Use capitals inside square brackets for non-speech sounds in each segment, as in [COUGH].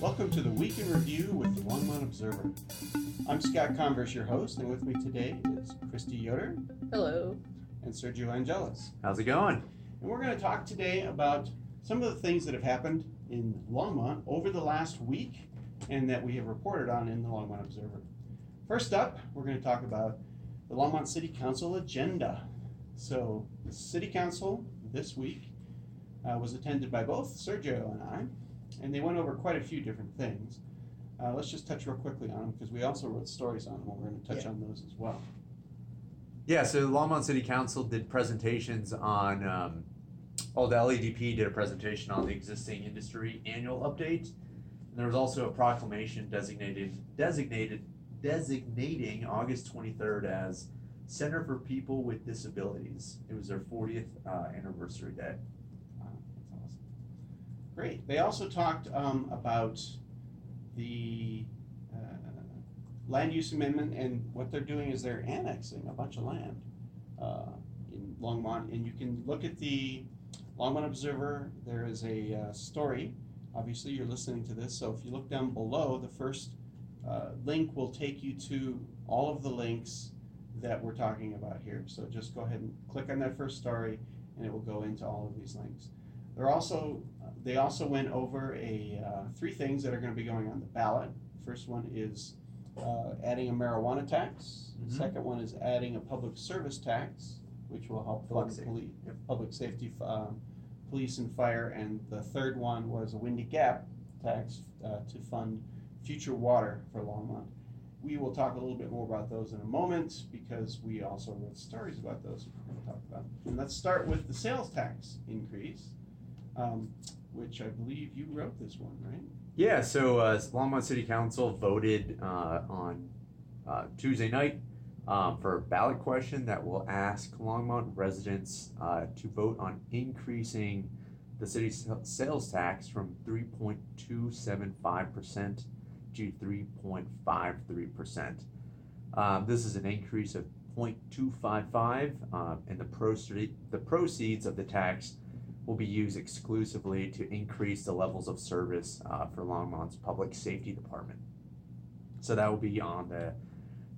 Welcome to the Week in Review with the Longmont Observer. I'm Scott Converse, your host, and with me today is Christy Yoder Hello. and Sergio Angelis. How's it going? And we're going to talk today about some of the things that have happened in Longmont over the last week and that we have reported on in the Longmont Observer. First up, we're going to talk about the Longmont City Council agenda. So, the City Council this week uh, was attended by both Sergio and I, and they went over quite a few different things. Uh, let's just touch real quickly on them because we also wrote stories on them, and we're going to touch Yeah. on those as well. Yeah, so Longmont City Council did presentations on, um, oh, the LEDP did a presentation on the existing industry annual update. And there was also a proclamation designated, designated, designating August twenty-third as Center for People with Disabilities. It was their fortieth, uh, anniversary day. Great. They also talked um, about the uh, land use amendment, and what they're doing is they're annexing a bunch of land uh, in Longmont. And you can look at the Longmont Observer. There is a uh, story. Obviously, you're listening to this, so if you look down below, the first uh, link will take you to all of the links that we're talking about here. So just go ahead and click on that first story, and it will go into all of these links. They're also they also went over a uh, three things that are going to be going on the ballot. First one is uh, adding a marijuana tax. Mhm. Second one is adding a public service tax, which will help Public fund poli- yep. public safety, um, police and fire. And the third one was a Windy Gap tax uh, to fund future water for Longmont. We will talk a little bit more about those in a moment because we also wrote stories about those we're going to talk about. And let's start with the sales tax increase, um, which I believe you wrote this one, right? Yeah, so uh, Longmont City Council voted uh, on uh, Tuesday night um, for a ballot question that will ask Longmont residents uh, to vote on increasing the city's sales tax from 3.275% to 3.53%. Um, this is an increase of 0.255, um, and the, proce- the proceeds of the tax will be used exclusively to increase the levels of service uh, for Longmont's Public Safety Department. So that will be on the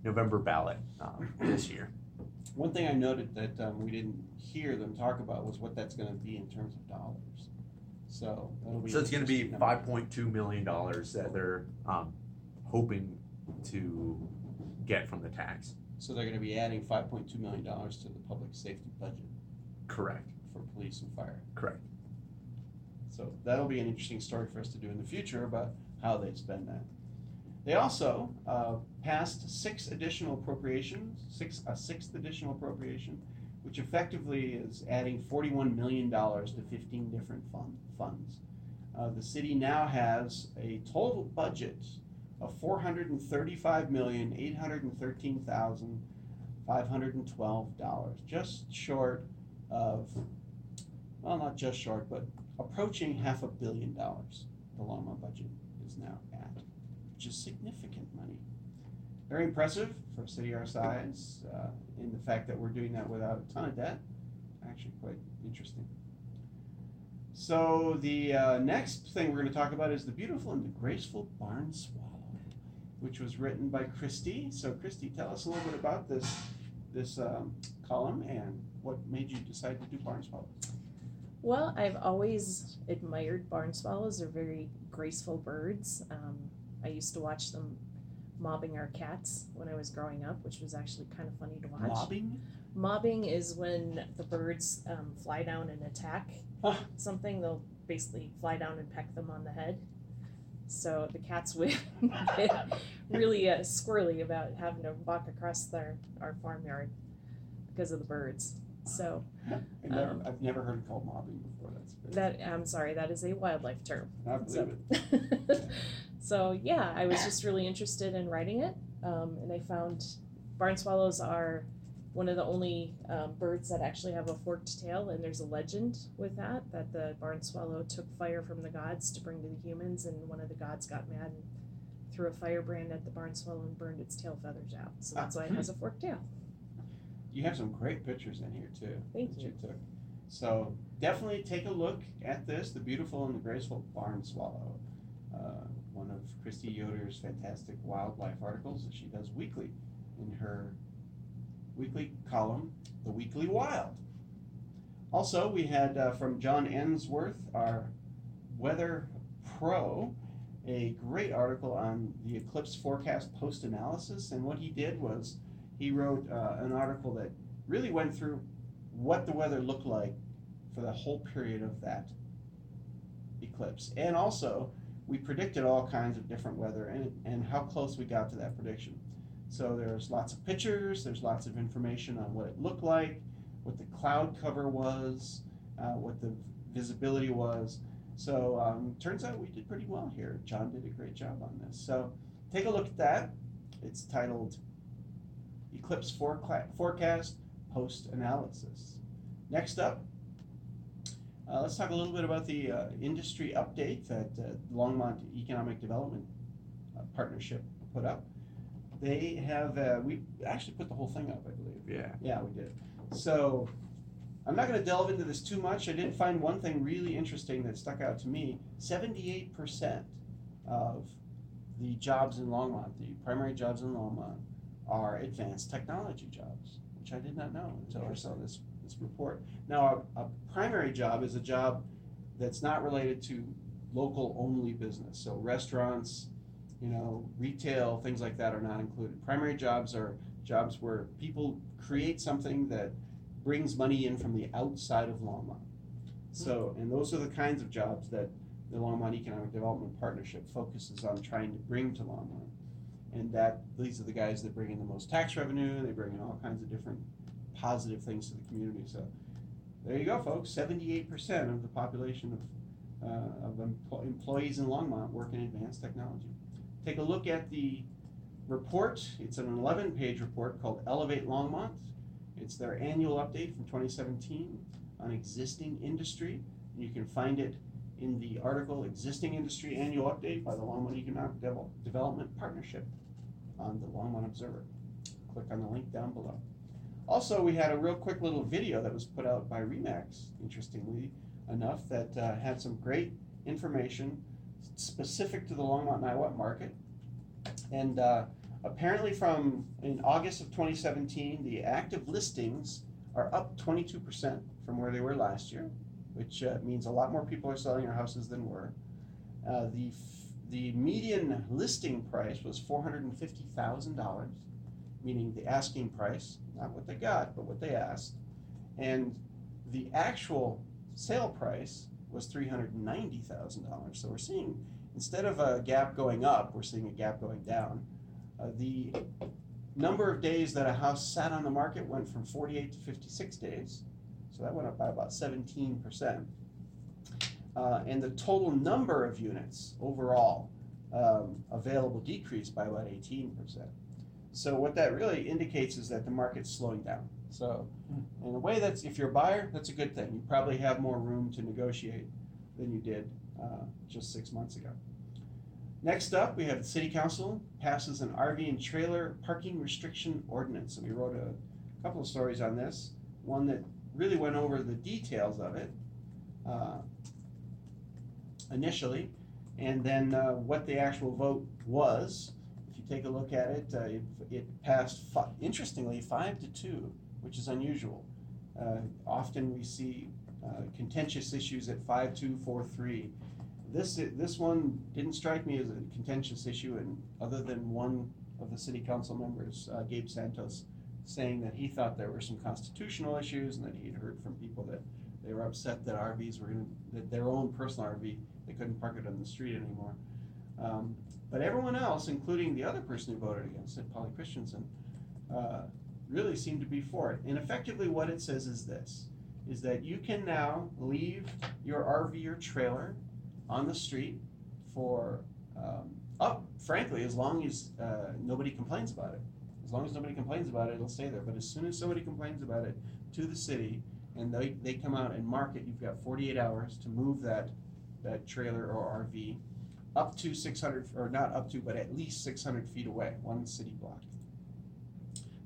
November ballot um, [CLEARS THROAT] this year. One thing I noted that um, we didn't hear them talk about was what that's going to be in terms of dollars. So that'll be. So it's going to be number. five point two million dollars that they're um, hoping to get from the tax. So they're going to be adding five point two million dollars to the public safety budget Correct. For police and fire. Correct. So that'll be an interesting story for us to do in the future about how they spend that. They also uh, passed six additional appropriations, six a sixth additional appropriation, which effectively is adding forty-one million dollars to fifteen different fund, funds. Uh, the city now has a total budget of four hundred and thirty-five million eight hundred and thirteen thousand five hundred and twelve dollars, just short of, well, not just short, but approaching half a billion dollars. The Longmont budget is now at, which is significant money. Very impressive for a city our size, uh, in the fact that we're doing that without a ton of debt. Actually, quite interesting. So the uh, next thing we're going to talk about is the beautiful and the graceful barn swallow, which was written by Christy. So Christy, tell us a little bit about this this um, column and what made you decide to do barn swallow. Well, I've always admired barn swallows. They're very graceful birds. Um, I used to watch them mobbing our cats when I was growing up, which was actually kind of funny to watch. Mobbing? Mobbing is when the birds um, fly down and attack Huh. something. They'll basically fly down and peck them on the head. So the cats [LAUGHS] would get really uh, squirrely about having to walk across their our farmyard because of the birds. So I've never, Um, I've never heard it called mobbing before. That's very that I'm sorry, that is a wildlife term. I believe So, it. [LAUGHS] so yeah, I was just really interested in writing it, um, and I found barn swallows are one of the only um, birds that actually have a forked tail, and there's a legend with that that the barn swallow took fire from the gods to bring to the humans, and one of the gods got mad and threw a firebrand at the barn swallow and burned its tail feathers out. So that's why it has a forked tail. You have some great pictures in here too. Thank that you. took. So definitely take a look at this, the beautiful and the graceful barn swallow. uh, one of Christy Yoder's fantastic wildlife articles that she does weekly in her weekly column, The Weekly Wild. Also, we had uh, from John Ensworth, our weather pro, a great article on the eclipse forecast post analysis. And what he did was he wrote uh, an article that really went through what the weather looked like for the whole period of that eclipse. And also, we predicted all kinds of different weather and, and how close we got to that prediction. So there's lots of pictures, there's lots of information on what it looked like, what the cloud cover was, uh, what the visibility was. So um, turns out we did pretty well here. John did a great job on this. So take a look at that. It's titled Eclipse Forecast Post Analysis. Next up, uh, let's talk a little bit about the uh, industry update that uh, Longmont Economic Development uh, Partnership put up. They have, uh, we actually put the whole thing up, I believe. Yeah. Yeah, we did. So I'm not going to delve into this too much. I did find one thing really interesting that stuck out to me 78% of the jobs in Longmont, the primary jobs in Longmont, are advanced technology jobs, which I did not know until I saw this, this report. Now, a, a primary job is a job that's not related to local only business. So, restaurants, you know, retail, things like that are not included. Primary jobs are jobs where people create something that brings money in from the outside of Longmont. So, and those are the kinds of jobs that the Longmont Economic Development Partnership focuses on trying to bring to Longmont. And that these are the guys that bring in the most tax revenue, they bring in all kinds of different positive things to the community. So, there you go, folks. 78% of the population of, uh, of empl- employees in Longmont work in advanced technology. Take a look at the report. It's an 11 page report called Elevate Longmont. It's their annual update from 2017 on existing industry. You can find it in the article Existing Industry Annual Update by the Longmont Economic Devel- Development Partnership on the Longmont Observer. Click on the link down below. Also, we had a real quick little video that was put out by Remax, interestingly enough, that uh, had some great information specific to the Longmont Niwot market. And uh, apparently, from in August of 2017, the active listings are up 22% from where they were last year, which uh, means a lot more people are selling their houses than were. Uh, the the median listing price was $450,000, meaning the asking price, not what they got, but what they asked. And the actual sale price was $390,000. So we're seeing, instead of a gap going up, we're seeing a gap going down. Uh, the number of days that a house sat on the market went from 48 to 56 days. So that went up by about 17%. Uh, and the total number of units overall um, available decreased by about 18%. So what that really indicates is that the market's slowing down. So in a way, that's if you're a buyer, that's a good thing. You probably have more room to negotiate than you did uh, just six months ago. Next up, we have the City Council passes an RV and trailer parking restriction ordinance. And we wrote a couple of stories on this. One that really went over the details of it uh, initially, and then uh, what the actual vote was. If you take a look at it, uh, it, it passed, interestingly, five to two, which is unusual. Uh, often we see uh, contentious issues at five, two, four, three. This, this one didn't strike me as a contentious issue, and other than one of the city council members, uh, Gabe Santos, saying that he thought there were some constitutional issues and that he'd heard from people that they were upset that RVs were going to, that their own personal RV, they couldn't park it on the street anymore. Um, but everyone else, including the other person who voted against it, Polly Christensen, uh, really seemed to be for it. And effectively, what it says is this: is that you can now leave your RV or trailer on the street for um, up, frankly, as long as uh, nobody complains about it. As long as nobody complains about it, it'll stay there. But as soon as somebody complains about it to the city, and they, they come out and mark it, you've got 48 hours to move that that trailer or RV up to 600, or not up to, but at least 600 feet away, one city block.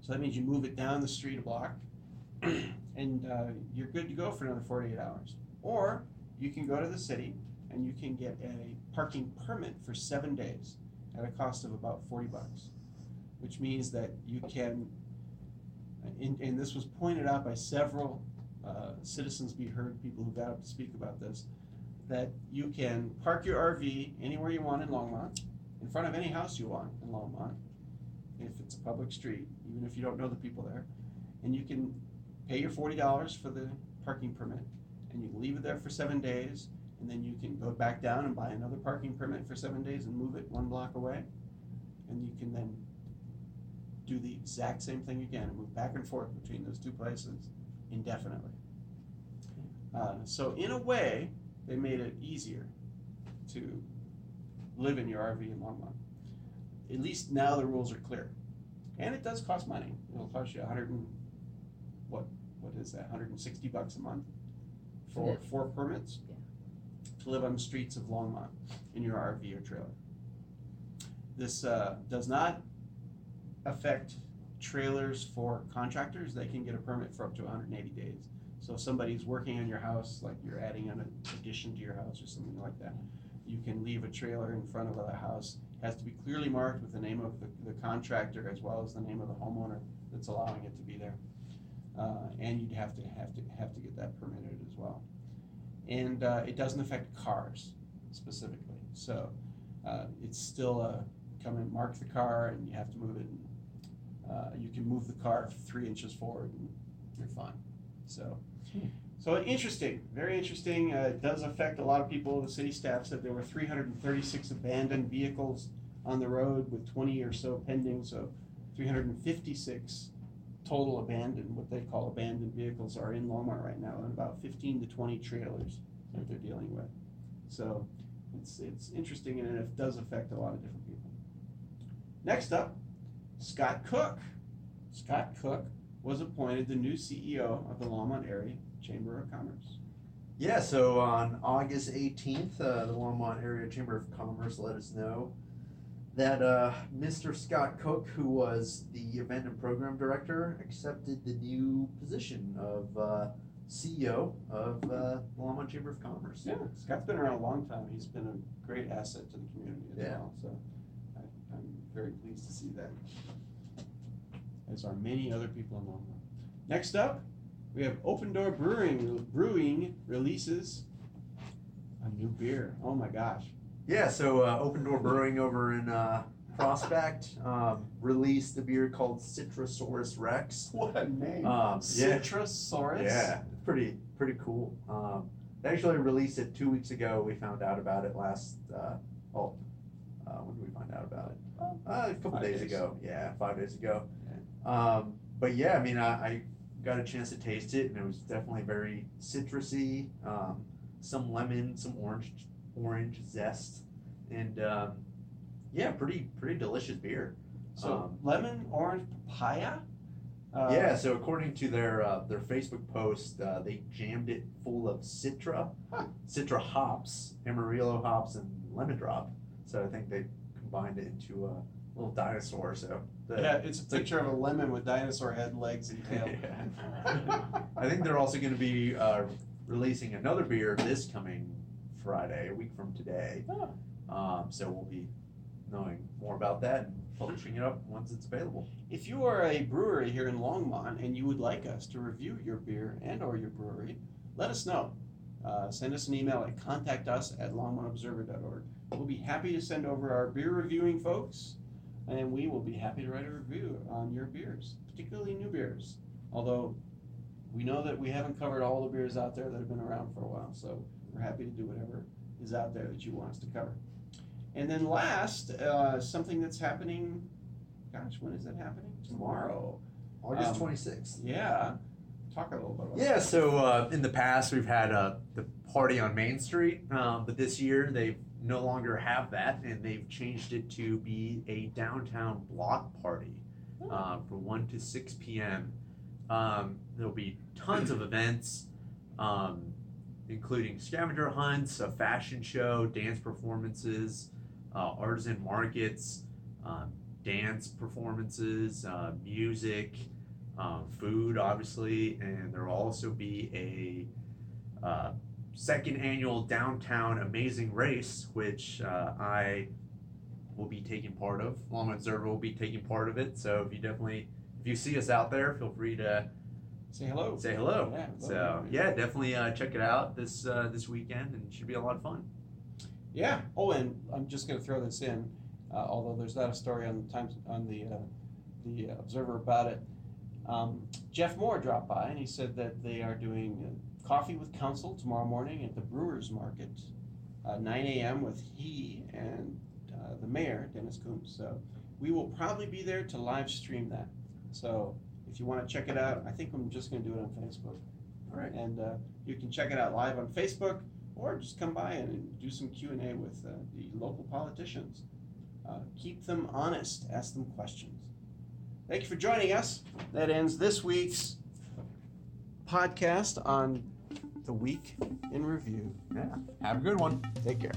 So that means you move it down the street a block, [CLEARS THROAT] and uh, you're good to go for another 48 hours. Or you can go to the city and you can get a parking permit for seven days at a cost of about forty bucks, which means that you can, and, and this was pointed out by several uh, citizens be heard, people who got up to speak about this, that you can park your RV anywhere you want in Longmont, in front of any house you want in Longmont, if it's a public street, even if you don't know the people there, and you can pay your forty dollars for the parking permit, and you leave it there for seven days, and then you can go back down and buy another parking permit for seven days and move it one block away, and you can then do the exact same thing again and move back and forth between those two places indefinitely. Uh, so in a way, they made it easier to live in your RV in Longmont. At least now the rules are clear, and it does cost money. It'll cost you a hundred and what what is that? Hundred and sixty bucks a month for Yeah. four permits Yeah. to live on the streets of Longmont in your RV or trailer. This uh, does not affect trailers for contractors. They can get a permit for up to 180 days. So if somebody's working on your house, like you're adding an addition to your house or something like that, you can leave a trailer in front of a house. It has to be clearly marked with the name of the, the contractor as well as the name of the homeowner that's allowing it to be there. Uh, and you'd have to have to have to get that permitted as well. And uh, it doesn't affect cars specifically. So uh, it's still a come and mark the car, and you have to move it. And, uh, you can move the car three inches forward, and you're fine. So. So interesting, very interesting. Uh, it does affect a lot of people. The city staff said there were 336 abandoned vehicles on the road, with 20 or so pending. So, 356 total abandoned, what they call abandoned vehicles, are in Longmont right now, and about 15 to 20 trailers that they're dealing with. So, it's it's interesting, and it does affect a lot of different people. Next up, Scott Cook. Scott Cook was appointed the new CEO of the Longmont Area Chamber of Commerce. Yeah, so on August 18th, uh, the Longmont Area Chamber of Commerce let us know that uh, Mr. Scott Cook, who was the event and program director, accepted the new position of uh, CEO of uh, the Longmont Chamber of Commerce. Yeah, Scott's been around a long time. He's been a great asset to the community as Yeah. well. So I, I'm very pleased to see that. As are many other people in Longmont. Next up, we have Open Door Brewing. Brewing releases a new beer. Oh my gosh. Yeah, so uh, Open Door Brewing over in uh, Prospect um, released a beer called Citrosaurus Rex. What a name. Um, yeah. Citrosaurus. Yeah, pretty pretty cool. Um, they actually released it two weeks ago. We found out about it last. Uh, oh, uh, when did we find out about it? Oh, Uh, a couple five days, days. ago. Yeah, five days ago. Um, but yeah, I mean, I, I got a chance to taste it, and it was definitely very citrusy. Um, some lemon, some orange orange zest, and um, yeah, pretty pretty delicious beer. So Um, lemon, orange, papaya. Uh, yeah, so according to their uh, their Facebook post, uh, they jammed it full of Citra, Huh. Citra hops, Amarillo hops, and lemon drop. So I think they combined it into a little dinosaur. So the, Yeah, it's a picture of a lemon with dinosaur head, legs, and tail. [LAUGHS] [LAUGHS] I think they're also going to be uh, releasing another beer this coming Friday, a week from today. Oh. Um, so we'll be knowing more about that and publishing it up once it's available. If you are a brewery here in Longmont and you would like us to review your beer and or your brewery, let us know. Uh, send us an email at contactus at longmontobserver.org. We'll be happy to send over our beer reviewing folks, and we will be happy to write a review on your beers, particularly new beers. Although we know that we haven't covered all the beers out there that have been around for a while, so we're happy to do whatever is out there that you want us to cover. And then last, uh, something that's happening gosh, when is that happening? Tomorrow. August Um, 26th. Yeah. Talk a little bit about Yeah, so uh, in the past we've had uh, the party on Main Street, um, but this year they no longer have that, and they've changed it to be a downtown block party uh, from 1 to 6 p.m. Um, there'll be tons of events, um, including scavenger hunts, a fashion show, dance performances, uh, artisan markets, um, dance performances, uh, music, um, food, obviously, and there will also be a uh, second annual downtown amazing race, which uh, I will be taking part of. Longmont Observer will be taking part of it. So if you definitely, if you see us out there, feel free to Say hello. say hello. Yeah, So yeah, definitely uh, check it out this uh, this weekend, and it should be a lot of fun. Yeah. Oh, and I'm just going to throw this in, uh, although there's not a story on the Times on the uh, the Observer about it. Um, Jeff Moore dropped by and he said that they are doing uh, coffee with council tomorrow morning at the Brewers Market, uh, 9 a.m. with he and uh, the mayor Dennis Coombs. So we will probably be there to live stream that. So if you want to check it out, I think I'm just going to do it on Facebook. All right. And uh, you can check it out live on Facebook or just come by and do some Q and A with uh, the local politicians. Uh, keep them honest. Ask them questions. Thank you for joining us. That ends this week's podcast on the week in review. Yeah. Have a good one. Take care.